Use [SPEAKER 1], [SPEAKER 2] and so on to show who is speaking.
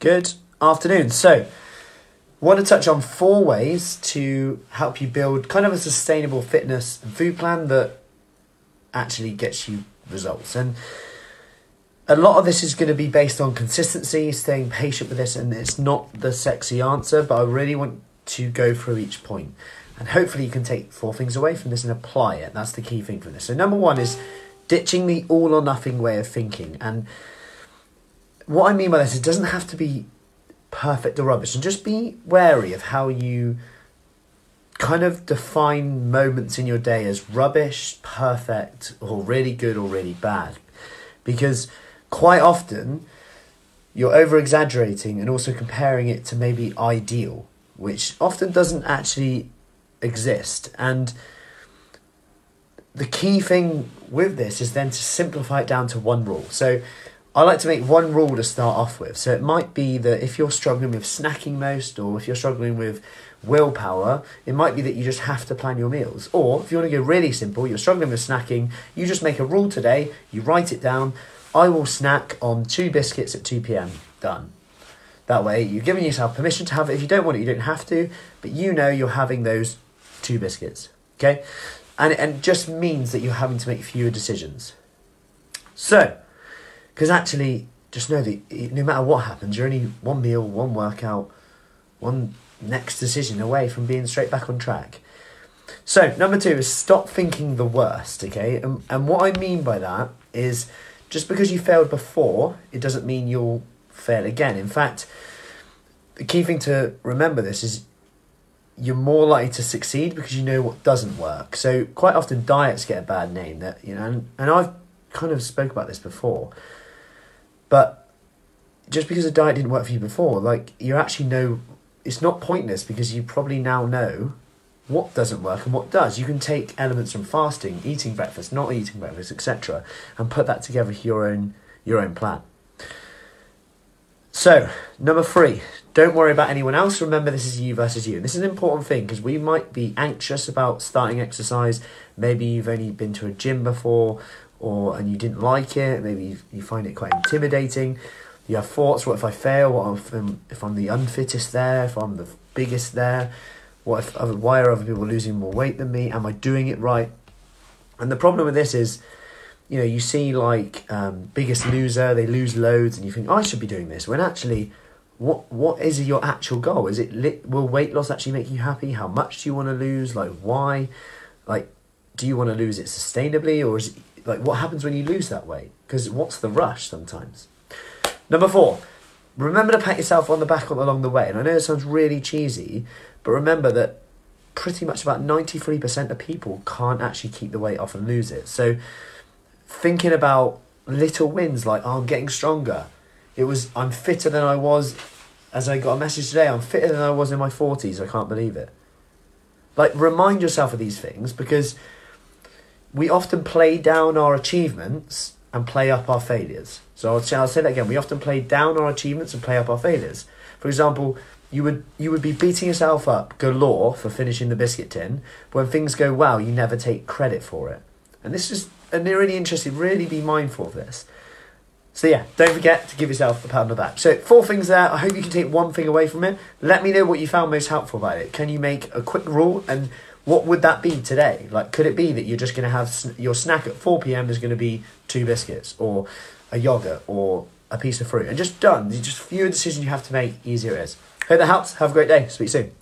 [SPEAKER 1] Good afternoon. So, want to touch on four ways to help you build kind of a sustainable fitness and food plan that actually gets you results. And a lot of this is going to be based on consistency, staying patient with this, and it's not the sexy answer, but I really want to go through each point. And hopefully, you can take four things away from this and apply it. That's the key thing from this. So, number one is ditching the all or nothing way of thinking. And what I mean by this, it doesn't have to be perfect or rubbish, and just be wary of how you kind of define moments in your day as rubbish, perfect, or really good or really bad. Because quite often you're over exaggerating and also comparing it to maybe ideal, which often doesn't actually exist. And the key thing with this is then to simplify it down to one rule. So I like to make one rule to start off with. So it might be that if you're struggling with snacking most, or if you're struggling with willpower, it might be that you just have to plan your meals. Or if you want to go really simple, you're struggling with snacking, you just make a rule today, you write it down. I will snack on two biscuits at 2 pm. Done. That way, you're giving yourself permission to have it. If you don't want it, you don't have to, but you know you're having those two biscuits. Okay? And, and it just means that you're having to make fewer decisions. So, because actually, just know that no matter what happens, you're only one meal, one workout, one next decision away from being straight back on track. So, number two is stop thinking the worst, okay? And, and what I mean by that is just because you failed before, it doesn't mean you'll fail again. In fact, the key thing to remember this is you're more likely to succeed because you know what doesn't work. So quite often diets get a bad name that you know, and, and I've kind of spoke about this before. But just because a diet didn't work for you before, like you actually know it's not pointless because you probably now know what doesn't work and what does. You can take elements from fasting, eating breakfast, not eating breakfast, etc., and put that together for your own your own plan. So, number three, don't worry about anyone else. Remember, this is you versus you. And This is an important thing because we might be anxious about starting exercise. Maybe you've only been to a gym before, or and you didn't like it. Maybe you, you find it quite intimidating. You have thoughts. What if I fail? What if I'm, if I'm the unfittest there? If I'm the biggest there? What if other, why are other people losing more weight than me? Am I doing it right? And the problem with this is you know, you see like um, Biggest Loser, they lose loads, and you think, oh, I should be doing this. When actually, what what is your actual goal? Is it lit, will weight loss actually make you happy? How much do you want to lose? Like why? Like, do you want to lose it sustainably, or is it, like what happens when you lose that weight? Because what's the rush sometimes? Number four, remember to pat yourself on the back along the way. And I know it sounds really cheesy, but remember that pretty much about ninety three percent of people can't actually keep the weight off and lose it. So thinking about little wins like oh, I'm getting stronger. It was I'm fitter than I was as I got a message today. I'm fitter than I was in my forties. I can't believe it. Like remind yourself of these things because we often play down our achievements and play up our failures. So I'll say, I'll say that again. We often play down our achievements and play up our failures. For example, you would you would be beating yourself up galore for finishing the biscuit tin. When things go well, you never take credit for it. And this is and they're really interested, really be mindful of this. So yeah, don't forget to give yourself a pat on the back. So four things there. I hope you can take one thing away from it. Let me know what you found most helpful about it. Can you make a quick rule and what would that be today? Like, could it be that you're just going to have your snack at 4 p.m. is going to be two biscuits or a yogurt or a piece of fruit and just done? Just fewer decisions you have to make, easier it is. Hope that helps. Have a great day. Speak soon.